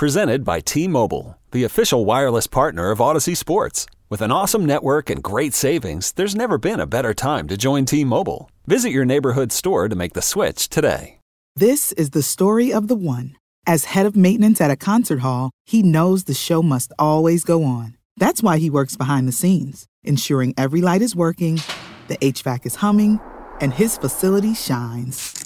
Presented by T Mobile, the official wireless partner of Audacy Sports. With an awesome network and great savings, there's never been a better time to join T Mobile. Visit your neighborhood store to make the switch today. This is the story of the one. As head of maintenance at a concert hall, he knows the show must always go on. That's why he works behind the scenes, ensuring every light is working, the HVAC is humming, and his facility shines.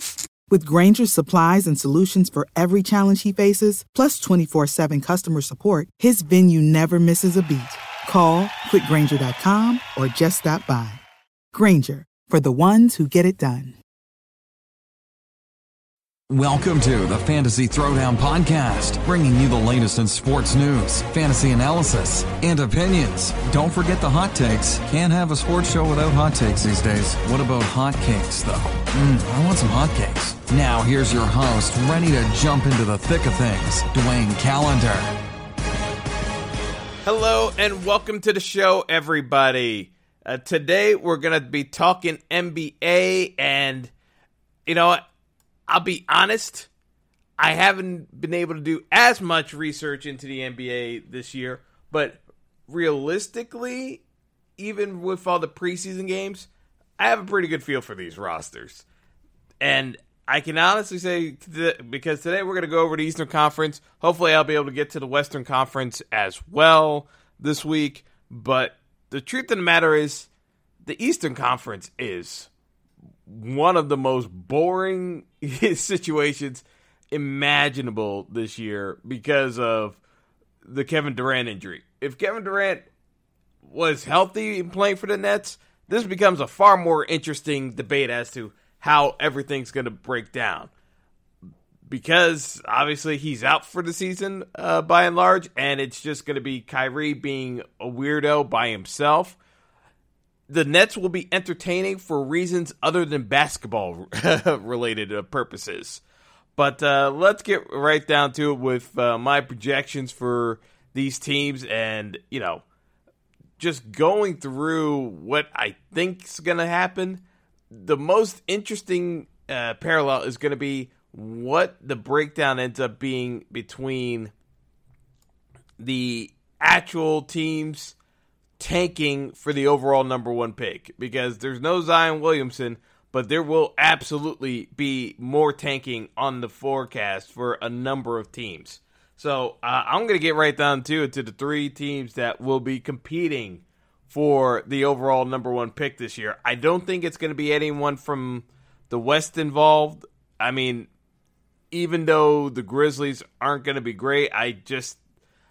With Grainger's supplies and solutions for every challenge he faces, plus 24 7 customer support, his venue never misses a beat. Call clickgrainger.com or just stop by. Granger, for the ones who get it done. Welcome to the Fantasy Throwdown Podcast, bringing you the latest in sports news, fantasy analysis, and opinions. Don't forget the hot takes. Can't have a sports show without hot takes these days. What about hot cakes, though? Mmm, I want some hot cakes. Now, here's your host, ready to jump into the thick of things, Dwayne Calendar. Hello and welcome to the show, everybody. Uh, today we're going to be talking NBA, and you know? I'll be honest, I haven't been able to do as much research into the NBA this year, but realistically, even with all the preseason games, I have a pretty good feel for these rosters. And I can honestly say, because today we're going to go over the Eastern Conference. Hopefully, I'll be able to get to the Western Conference as well this week. But the truth of the matter is, the Eastern Conference is one of the most boring situations imaginable this year because of the Kevin Durant injury. If Kevin Durant was healthy and playing for the Nets, this becomes a far more interesting debate as to how everything's going to break down. Because obviously he's out for the season uh, by and large, and it's just going to be Kyrie being a weirdo by himself the Nets will be entertaining for reasons other than basketball related uh, purposes. But uh, let's get right down to it with uh, my projections for these teams and, you know, just going through what I think is going to happen. The most interesting uh, parallel is going to be what the breakdown ends up being between the actual teams tanking for the overall number one pick because there's no Zion Williamson, but there will absolutely be more tanking on the forecast for a number of teams. So uh, I'm going to get right down to it to the three teams that will be competing for the overall number one pick this year. I don't think it's going to be anyone from the West involved. I mean, even though the Grizzlies aren't going to be great, I just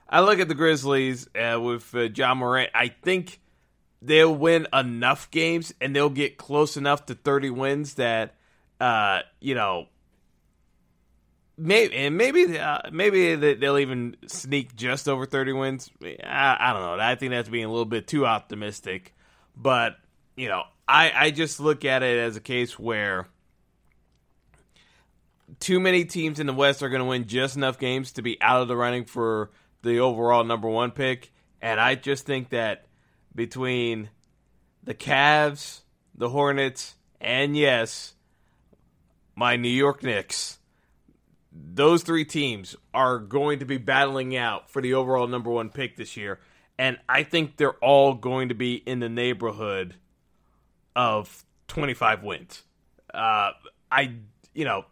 I look at the Grizzlies uh, with uh, Ja Morant. I think they'll win enough games and they'll get close enough to 30 wins that, uh, you know, maybe and maybe uh, maybe they'll even sneak just over 30 wins. I, I, don't know. I think that's being a little bit too optimistic. But, you know, I, I just look at it as a case where too many teams in the West are going to win just enough games to be out of the running for – the overall number one pick. And I just think that between the Cavs, the Hornets, and yes, my New York Knicks, those three teams are going to be battling out for the overall number one pick this year. And I think they're all going to be in the neighborhood of 25 wins. Uh, I, you know,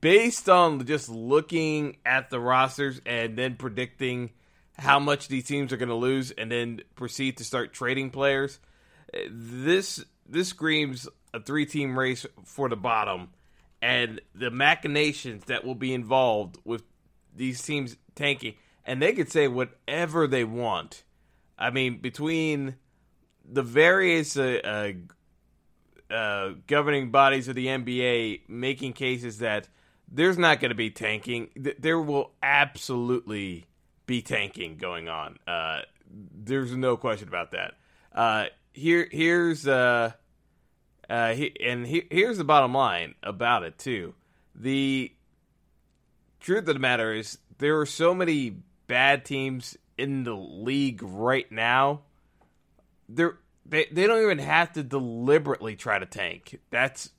based on just looking at the rosters and then predicting how much these teams are going to lose and then proceed to start trading players, this this screams a three team race for the bottom and the machinations that will be involved with these teams tanking and they could say whatever they want. I mean, between the various uh, uh, uh, governing bodies of the NBA making cases that there's not going to be tanking. There will absolutely be tanking going on. Uh, there's no question about that. Uh, here, here's uh, he, and he, here's the bottom line about it too. The truth of the matter is there are so many bad teams in the league right now. They're they they don't even have to deliberately try to tank. That's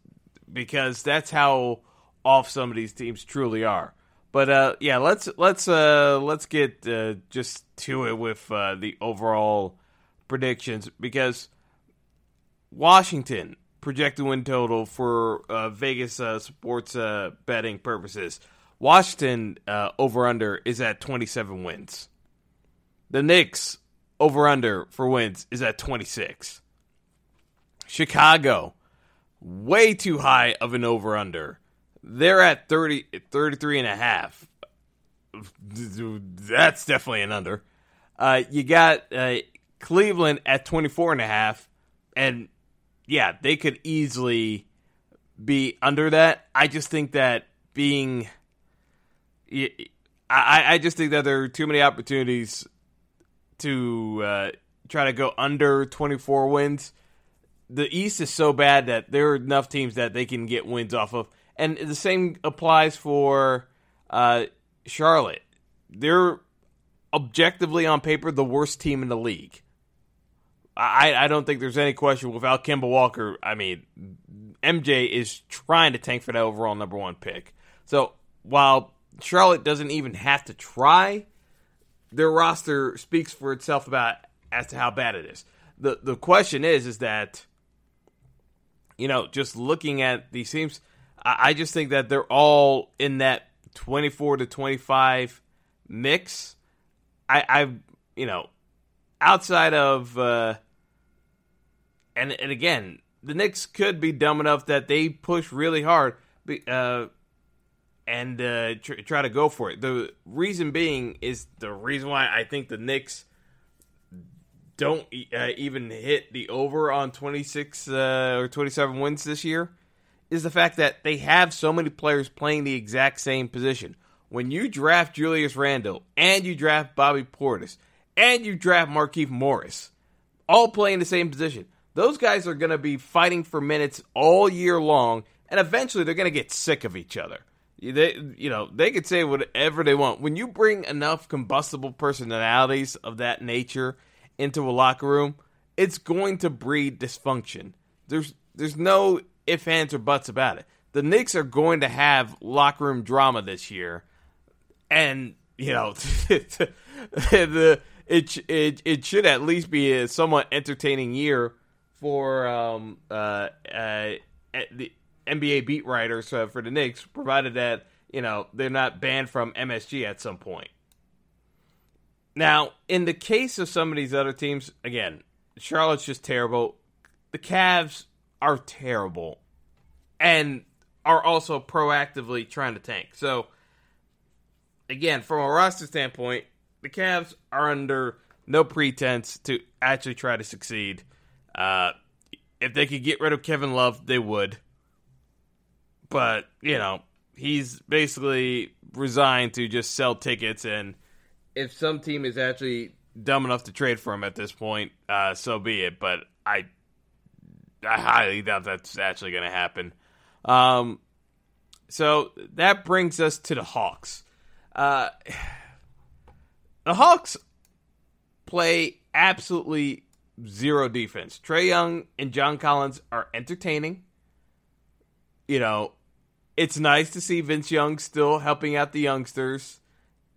because that's how off some of these teams truly are. But uh, yeah, let's let's uh, let's get uh, just to it with uh, the overall predictions because Washington projected win total for uh, Vegas uh, sports uh, betting purposes. Washington uh, over under is at 27 wins. The Knicks over under for wins is at 26. Chicago way too high of an over under. They're at 30 33 and a half. That's definitely an under. Uh, you got uh, Cleveland at 24 and a half and yeah, they could easily be under that. I just think that being, I, I just think that there are too many opportunities to uh, try to go under 24 wins. The East is so bad that there are enough teams that they can get wins off of. And the same applies for uh, Charlotte. They're objectively on paper the worst team in the league. I, I don't think there's any question without Kemba Walker. I mean, MJ is trying to tank for that overall number one pick. So while Charlotte doesn't even have to try, their roster speaks for itself about as to how bad it is. the The question is, is that you know, just looking at these teams, I, I just think that they're all in that twenty four to twenty five mix. I, I, you know, outside of uh, and and again, the Knicks could be dumb enough that they push really hard uh, and uh, tr- try to go for it. The reason being is the reason why I think the Knicks don't uh, even hit the over on 26 uh, or 27 wins this year is the fact that they have so many players playing the exact same position. When you draft Julius Randle and you draft Bobby Portis and you draft Markieff Morris, all playing the same position, those guys are going to be fighting for minutes all year long, and eventually they're going to get sick of each other. They, you know, they could say whatever they want. When you bring enough combustible personalities of that nature into a locker room, it's going to breed dysfunction. There's, there's no ifs, ands, or buts about it. The Knicks are going to have locker room drama this year, and you know, the it it it should at least be a somewhat entertaining year for um, uh, uh, the NBA beat writers uh, for the Knicks, provided that you know they're not banned from MSG at some point. Now, in the case of some of these other teams, again, Charlotte's just terrible. The Cavs are terrible, and are also proactively trying to tank. So, again, from a roster standpoint, the Cavs are under no pretense to actually try to succeed. Uh, if they could get rid of Kevin Love, they would. But, you know, he's basically resigned to just sell tickets. And if some team is actually dumb enough to trade for him at this point, uh, so be it. But I, I highly doubt that's actually going to happen. Um, so that brings us to the Hawks. Uh, the Hawks play absolutely zero defense. Trae Young and John Collins are entertaining. You know, it's nice to see Vince Young still helping out the youngsters.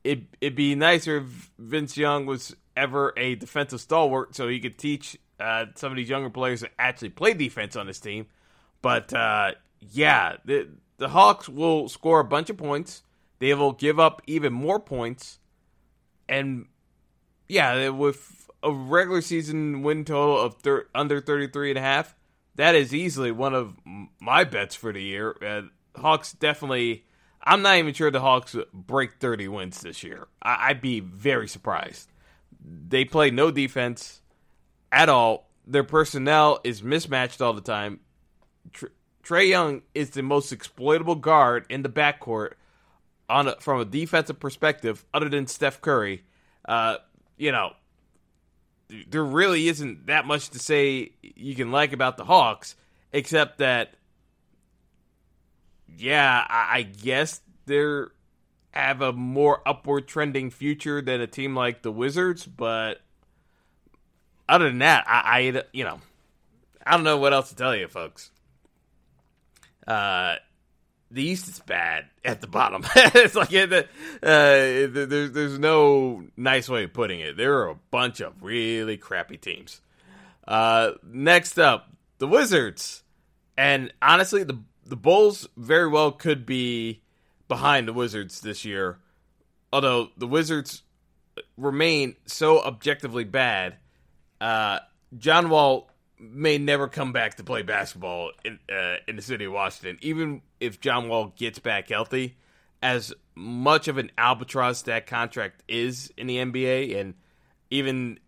It, it'd be nicer if Vince Young was ever a defensive stalwart so he could teach uh, some of these younger players to actually play defense on his team. But uh, yeah, the, the Hawks will score a bunch of points. They will give up even more points. And yeah, with a regular season win total of thir- under 33 and a half, that is easily one of my bets for the year. Uh, Hawks definitely. I'm not even sure the Hawks break 30 wins this year. I- I'd be very surprised. They play no defense at all. Their personnel is mismatched all the time. Tr- Trae Young is the most exploitable guard in the backcourt on a, from a defensive perspective, other than Steph Curry. Uh, you know, there really isn't that much to say you can like about the Hawks, except that, yeah, I, I guess they're have a more upward trending future than a team like the Wizards, but other than that, I, I you know, I don't know what else to tell you, folks. Uh, the East is bad at the bottom. it's like uh, there's there's no nice way of putting it. There are a bunch of really crappy teams. Uh, next up, the Wizards, and honestly, the the Bulls very well could be behind the Wizards this year. Although the Wizards remain so objectively bad, uh, John Wall may never come back to play basketball in uh, in the city of Washington. Even if John Wall gets back healthy, as much of an albatross that contract is in the NBA, and even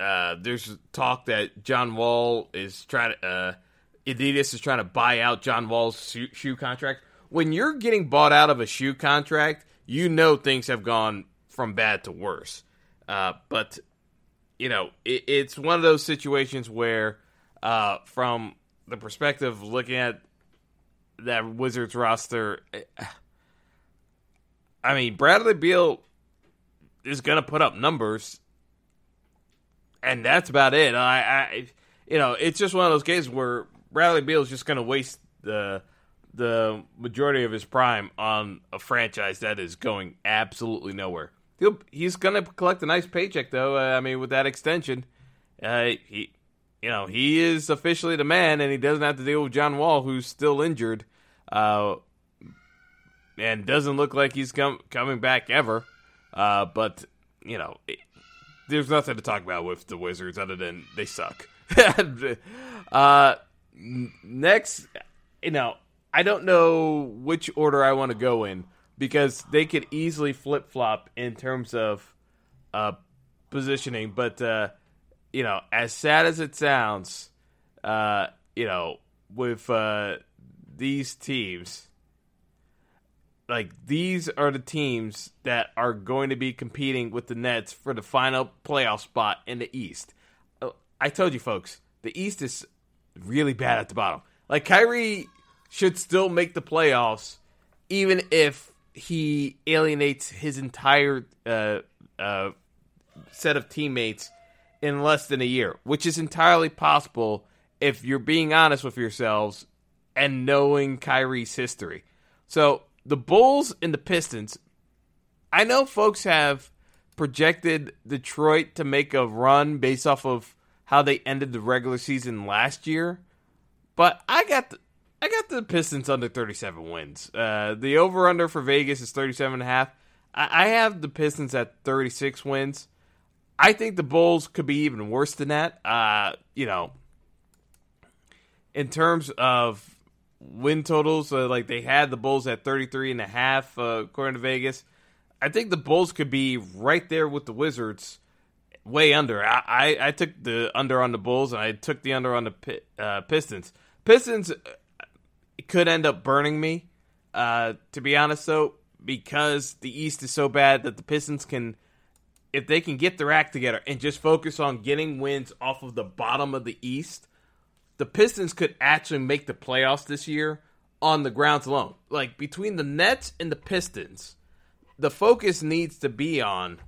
uh, there's talk that John Wall is trying to uh, Adidas is trying to buy out John Wall's shoe, contract. When you're getting bought out of a shoe contract, you know things have gone from bad to worse. Uh, but you know, it, it's one of those situations where, uh, from the perspective of looking at that Wizards roster, I mean, Bradley Beal is going to put up numbers, and that's about it. I, I, you know, it's just one of those cases where Bradley Beal is just going to waste the the majority of his prime on a franchise that is going absolutely nowhere. He'll, he's going to collect a nice paycheck, though. Uh, I mean, with that extension, uh, he, you know, he is officially the man, and he doesn't have to deal with John Wall, who's still injured, uh, and doesn't look like he's com- coming back ever. Uh, but you know, it, there's nothing to talk about with the Wizards other than they suck. uh, next, you know, I don't know which order I want to go in because they could easily flip flop in terms of uh, positioning. But uh, you know, as sad as it sounds, uh, you know, with uh, these teams, like these are the teams that are going to be competing with the Nets for the final playoff spot in the East. Uh, I told you, folks, the East is really bad at the bottom. Like Kyrie should still make the playoffs, even if he alienates his entire uh, uh, set of teammates in less than a year, which is entirely possible if you're being honest with yourselves and knowing Kyrie's history. So the Bulls and the Pistons, I know folks have projected Detroit to make a run based off of how they ended the regular season last year, but I got the, I got the Pistons under 37 wins. Uh, the over under for Vegas is 37 and a half. I, I have the Pistons at 36 wins. I think the Bulls could be even worse than that. Uh, you know, in terms of win totals, uh, like they had the Bulls at 33 and a half, uh, according to Vegas. I think the Bulls could be right there with the Wizards, way under. I, I, I took the under on the Bulls, and I took the under on the uh, Pistons. Pistons could end up burning me. Uh, to be honest, though, because the East is so bad that the Pistons can, if they can get their act together and just focus on getting wins off of the bottom of the East, the Pistons could actually make the playoffs this year on the grounds alone. Like between the Nets and the Pistons, the focus needs to be on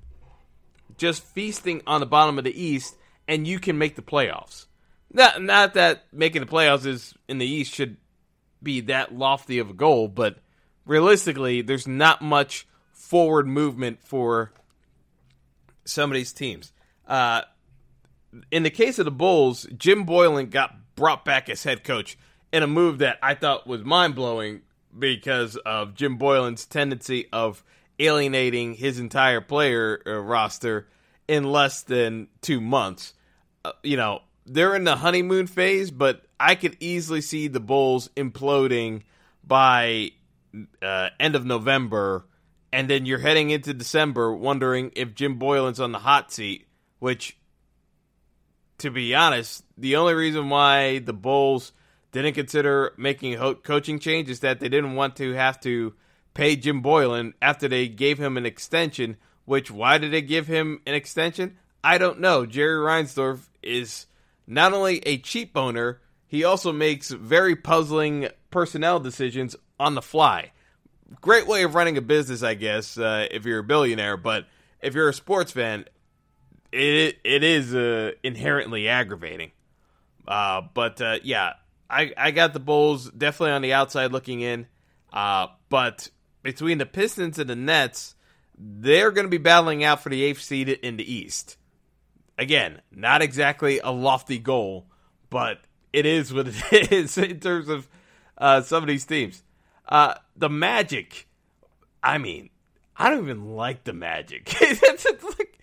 just feasting on the bottom of the East, and you can make the playoffs. Not, not that making the playoffs is in the East should be that lofty of a goal, but realistically, there's not much forward movement for some of these teams. Uh, in the case of the Bulls, Jim Boylen got brought back as head coach in a move that I thought was mind blowing because of Jim Boylen's tendency of alienating his entire player uh, roster in less than two months. Uh, you know, they're in the honeymoon phase, but I could easily see the Bulls imploding by uh, end of November, and then you're heading into December wondering if Jim Boylen's on the hot seat. Which, to be honest, the only reason why the Bulls didn't consider making a coaching change is that they didn't want to have to pay Jim Boylen after they gave him an extension. Which why did they give him an extension? I don't know. Jerry Reinsdorf is not only a cheap owner, he also makes very puzzling personnel decisions on the fly. Great way of running a business, I guess, uh, if you're a billionaire. But if you're a sports fan, it it is uh, inherently aggravating. Uh, but uh, yeah, I I got the Bulls definitely on the outside looking in. Uh, but between the Pistons and the Nets, they're going to be battling out for the eighth seed in the East. Again, not exactly a lofty goal, but it is what it is in terms of uh, some of these teams. Uh, the Magic, I mean, I don't even like the Magic. like,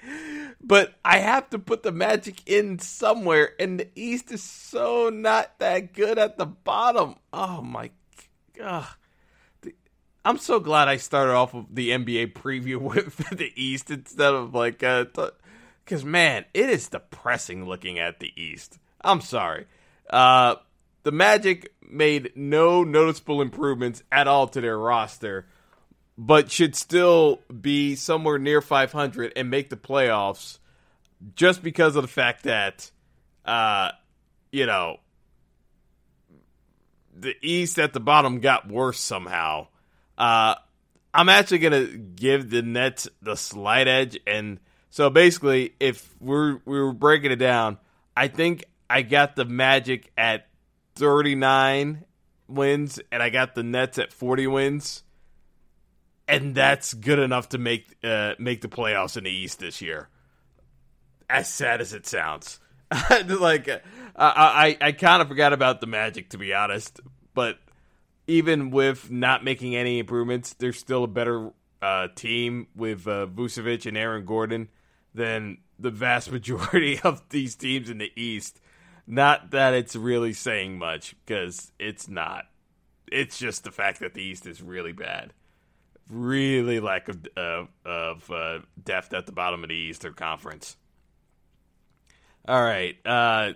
but I have to put the Magic in somewhere, and the East is so not that good at the bottom. Oh my god. I'm so glad I started off with the NBA preview with the East instead of like, because uh, man, it is depressing looking at the East. I'm sorry. Uh, the Magic made no noticeable improvements at all to their roster, but should still be somewhere near 500 and make the playoffs just because of the fact that, uh, you know, the East at the bottom got worse somehow. Uh, I'm actually gonna give the Nets the slight edge, and so basically, if we're we were breaking it down, I think I got the Magic at 39 wins, and I got the Nets at 40 wins, and that's good enough to make uh, make the playoffs in the East this year. As sad as it sounds, like uh, I I kind of forgot about the Magic to be honest, but even with not making any improvements, they're still a better uh, team with uh, Vucevic and Aaron Gordon than the vast majority of these teams in the East. Not that it's really saying much because it's not. It's just the fact that the East is really bad, really lack of uh, of uh, depth at the bottom of the Eastern Conference. All right, uh,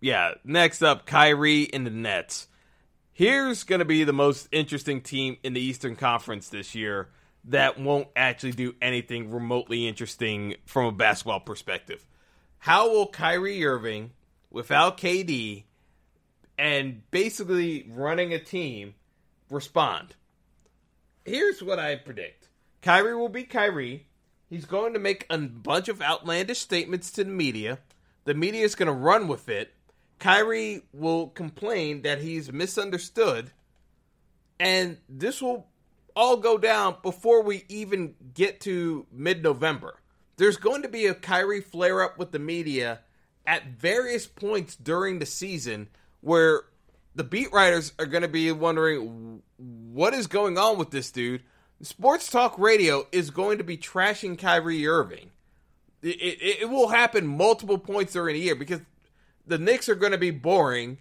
yeah. Next up, Kyrie and the Nets. Here's going to be the most interesting team in the Eastern Conference this year that won't actually do anything remotely interesting from a basketball perspective. How will Kyrie Irving, without KD, and basically running a team, respond? Here's what I predict Kyrie will be Kyrie. He's going to make a bunch of outlandish statements to the media. The media is going to run with it Kyrie will complain that he's misunderstood, and this will all go down before we even get to mid November. There's going to be a Kyrie flare up with the media at various points during the season where the beat writers are going to be wondering what is going on with this dude. Sports Talk Radio is going to be trashing Kyrie Irving. It, it, it will happen multiple points during the year because the Knicks are going to be boring,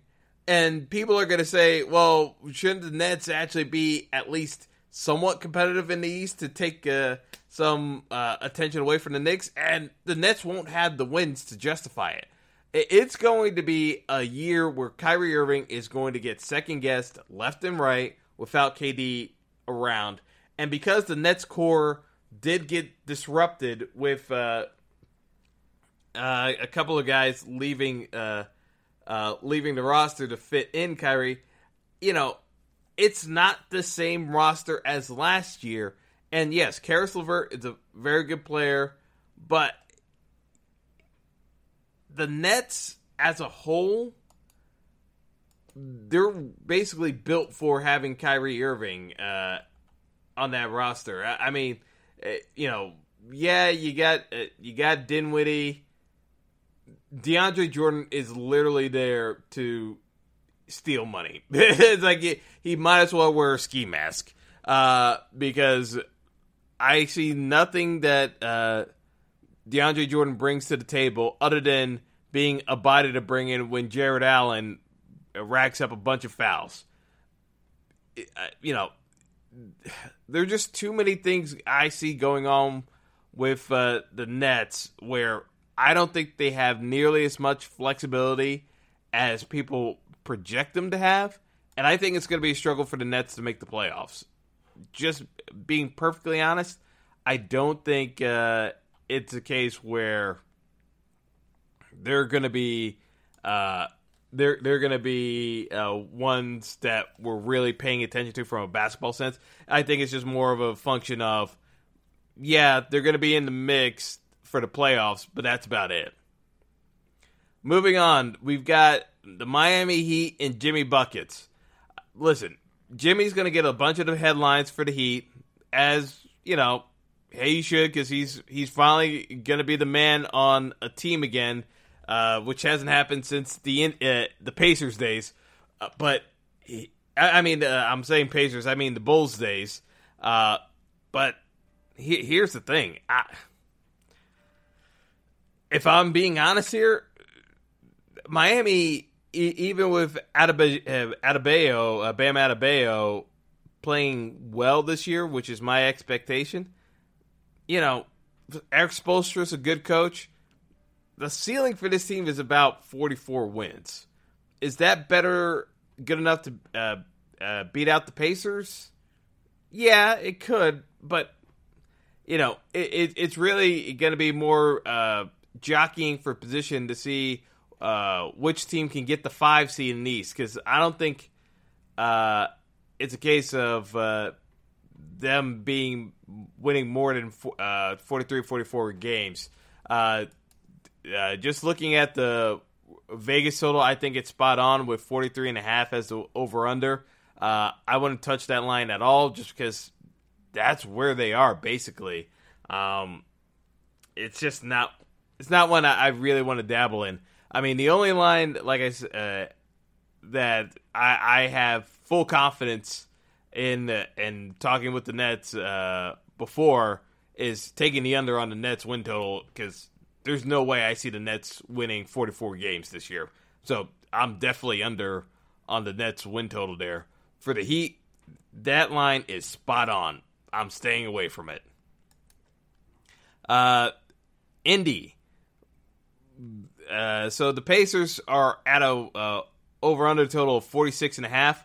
and people are going to say, well, shouldn't the Nets actually be at least somewhat competitive in the East to take uh, some uh, attention away from the Knicks? And the Nets won't have the wins to justify it. It's going to be a year where Kyrie Irving is going to get second guessed left and right without KD around. And because the Nets core did get disrupted with uh, uh, a couple of guys leaving uh, uh, leaving the roster to fit in Kyrie. You know, it's not the same roster as last year. And yes, Caris LeVert is a very good player, but the Nets as a whole, they're basically built for having Kyrie Irving uh, on that roster. I, I mean, uh, you know, yeah, you got uh, you got Dinwiddie, DeAndre Jordan is literally there to steal money. it's like he, he, might as well wear a ski mask uh, because I see nothing that uh, DeAndre Jordan brings to the table other than being a body to bring in when Jarrett Allen racks up a bunch of fouls. You know, there are just too many things I see going on with uh, the Nets where I don't think they have nearly as much flexibility as people project them to have. And I think it's going to be a struggle for the Nets to make the playoffs. Just being perfectly honest, I don't think uh, it's a case where they're going to be uh, they're they're going to be uh, ones that we're really paying attention to from a basketball sense. I think it's just more of a function of yeah, they're going to be in the mix for the playoffs, but that's about it. Moving on, we've got the Miami Heat and Jimmy Buckets. Listen, Jimmy's going to get a bunch of the headlines for the Heat, as you know, he should because he's he's finally going to be the man on a team again, uh, which hasn't happened since the uh, the Pacers days. Uh, but he, I, I, mean, uh, I'm saying Pacers, I mean the Bulls days. Uh, but he, here's the thing: I, if I'm being honest here, Miami, even with Adebayo, uh, Bam Adebayo playing well this year, which is my expectation, you know, Erik Spoelstra is a good coach. The ceiling for this team is about 44 wins. Is that better, good enough to uh, uh, beat out the Pacers? Yeah, it could, but you know, it, it, it's really going to be more uh, jockeying for position to see uh, which team can get the five seed in the East. Because I don't think uh, it's a case of uh, them being winning more than uh, 43 44 games. Uh, uh, just looking at the Vegas total, I think it's spot on with 43 and a half as the over under. I wouldn't touch that line at all just because that's where they are basically. Um, it's just not it's not one I, I, really want to dabble in. I mean, the only line like I uh, that I, I have full confidence in in talking with the Nets uh, before is taking the under on the Nets win total because there's no way I see the Nets winning 44 games this year. So I'm definitely under on the Nets win total there. For the Heat, that line is spot on. I'm staying away from it. Uh, Indy. Uh, so the Pacers are at a uh, over under total of 46 and a half.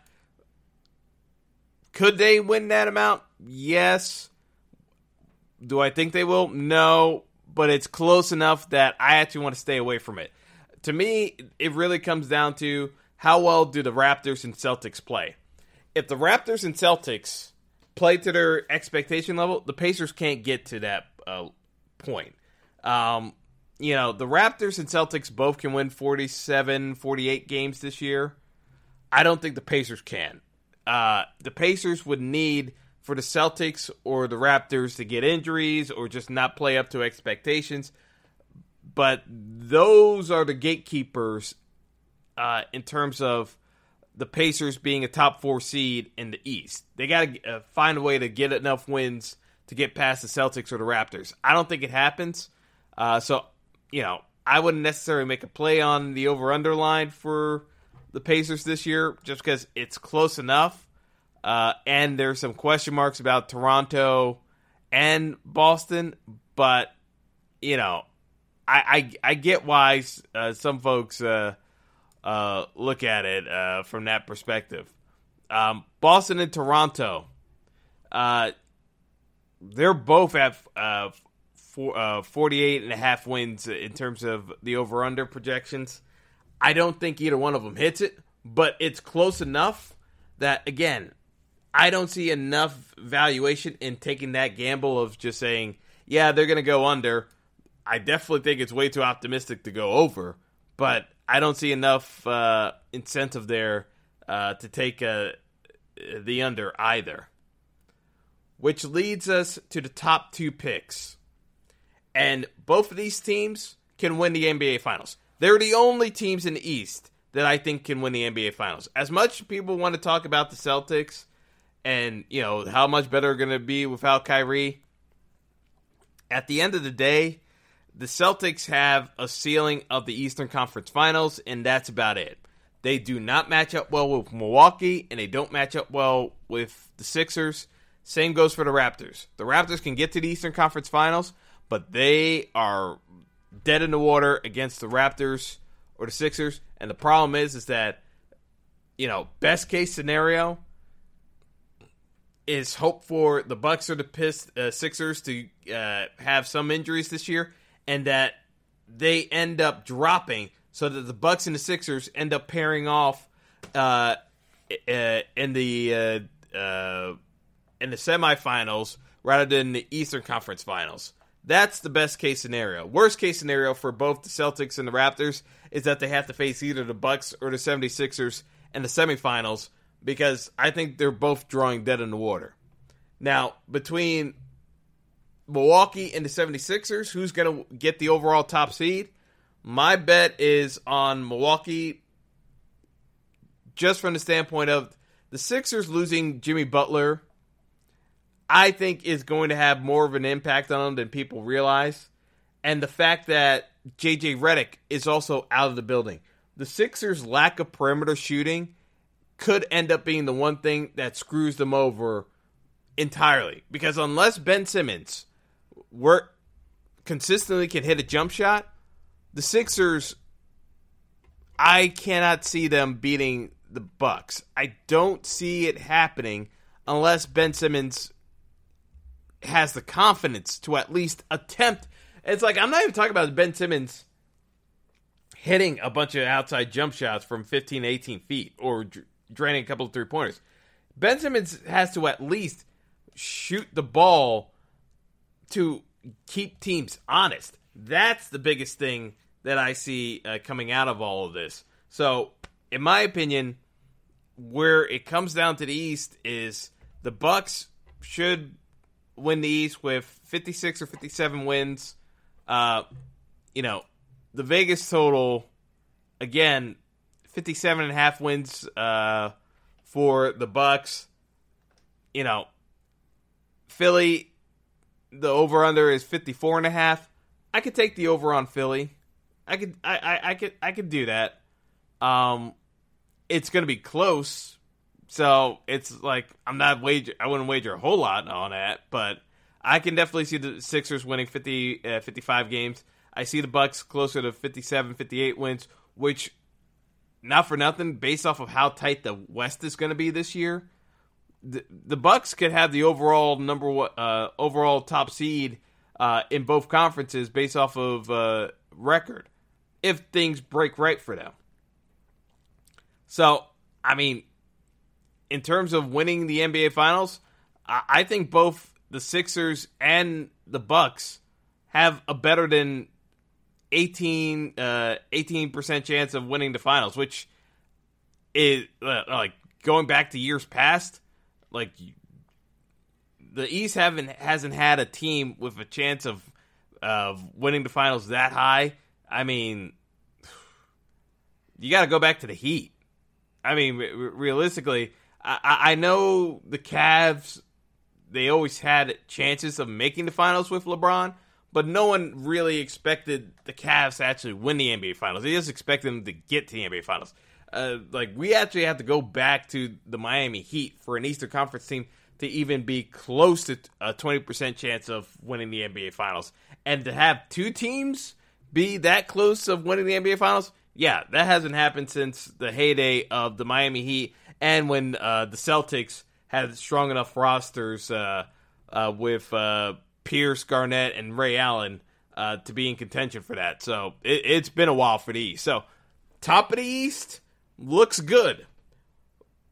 Could they win that amount? Yes. Do I think they will? No, but it's close enough that I actually want to stay away from it. To me, it really comes down to how well do the Raptors and Celtics play. If the Raptors and Celtics play to their expectation level, the Pacers can't get to that uh, point. Um, you know, the Raptors and Celtics both can win 47, 48 games this year. I don't think the Pacers can uh, the Pacers would need for the Celtics or the Raptors to get injuries or just not play up to expectations. But those are the gatekeepers uh, in terms of the Pacers being a top four seed in the East. They got to uh, find a way to get enough wins to get past the Celtics or the Raptors. I don't think it happens. Uh, so, you know, I wouldn't necessarily make a play on the over under line for the Pacers this year just because it's close enough. Uh, and there's some question marks about Toronto and Boston, but you know, I I, I get why uh, some folks uh, uh look at it uh, from that perspective. Um, Boston and Toronto, uh, they're both at for, 48 and a half wins in terms of the over under projections. I don't think either one of them hits it, but it's close enough that again, I don't see enough valuation in taking that gamble of just saying, yeah, they're going to go under. I definitely think it's way too optimistic to go over, but I don't see enough uh, incentive there uh, to take uh, the under either. Which leads us to the top two picks. And both of these teams can win the NBA Finals. They're the only teams in the East that I think can win the NBA Finals. As much people want to talk about the Celtics and, you know, how much better they're going to be without Kyrie, at the end of the day, the Celtics have a ceiling of the Eastern Conference Finals, and that's about it. They do not match up well with Milwaukee, and they don't match up well with the Sixers. Same goes for the Raptors. The Raptors can get to the Eastern Conference Finals, but they are dead in the water against the Raptors or the Sixers. And the problem is, is that you know, best case scenario is hope for the Bucks or the Pist- uh, Sixers to uh, have some injuries this year, and that they end up dropping, so that the Bucks and the Sixers end up pairing off uh, uh in the uh, uh, in the semifinals rather than the Eastern Conference Finals. That's the best case scenario. Worst case scenario for both the Celtics and the Raptors is that they have to face either the Bucks or the 76ers in the semifinals, because I think they're both drawing dead in the water. Now, between Milwaukee and the 76ers, who's going to get the overall top seed? My bet is on Milwaukee just from the standpoint of the Sixers losing Jimmy Butler. I think is going to have more of an impact on them than people realize. And the fact that JJ Redick is also out of the building. The Sixers' lack of perimeter shooting could end up being the one thing that screws them over entirely. Because unless Ben Simmons work consistently can hit a jump shot, the Sixers I cannot see them beating the Bucks. I don't see it happening unless Ben Simmons has the confidence to at least attempt. It's like I'm not even talking about Ben Simmons hitting a bunch of outside jump shots from 15 18 feet or draining a couple of three pointers. Ben Simmons has to at least shoot the ball to keep teams honest. That's the biggest thing that I see uh, coming out of all of this. So, in my opinion, where it comes down to the East is the Bucks should win the East with 56 or 57 wins. Uh, you know, the Vegas total again 57 and a half wins uh, for the Bucks. You know, Philly the over under is 54 and a half. I could take the over on Philly. I could I, I, I could I could do that. Um it's going to be close. So it's like I'm not wager I wouldn't wager a whole lot on that, but I can definitely see the Sixers winning 50 uh, 55 games. I see the Bucks closer to 57 58 wins, which not for nothing based off of how tight the West is going to be this year the, the Bucks could have the overall number one, uh, overall top seed uh, in both conferences based off of uh, record if things break right for them. So, I mean, in terms of winning the NBA Finals, I, think both the Sixers and the Bucks have a better than 18 uh, 18% chance of winning the finals, which is uh, like going back to years past like the East haven't hasn't had a team with a chance of of winning the finals that high. I mean, you got to go back to the Heat. I mean, realistically, I, I know the Cavs. They always had chances of making the finals with LeBron, but no one really expected the Cavs to actually win the NBA Finals. They just expected them to get to the NBA Finals. Uh, like we actually have to go back to the Miami Heat for an Eastern Conference team to even be close to a 20% chance of winning the NBA Finals. And to have two teams be that close of winning the NBA Finals, yeah, that hasn't happened since the heyday of the Miami Heat and when uh, the Celtics had strong enough rosters uh, uh with uh, Pierce, Garnett, and Ray Allen to be in contention for that. So it, has been a while for the East. So top of the East, looks good.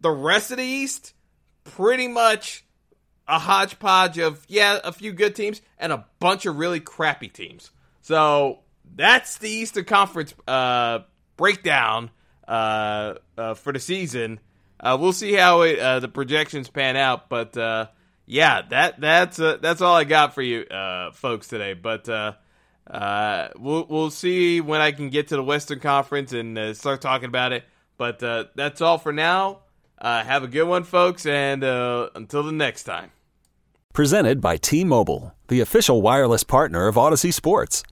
The rest of the East, pretty much a hodgepodge of, yeah, a few good teams and a bunch of really crappy teams. So that's the Eastern Conference uh, breakdown uh, uh, for the season. Uh, we'll see how it, uh, the projections pan out, but uh, yeah, that that's that's all I got for you folks today. But we'll we'll see when I can get to the Western Conference and start talking about it. But uh, that's all for now. Uh, have a good one, folks, and uh, until the next time. Presented by T Mobile, the official wireless partner of Audacy Sports.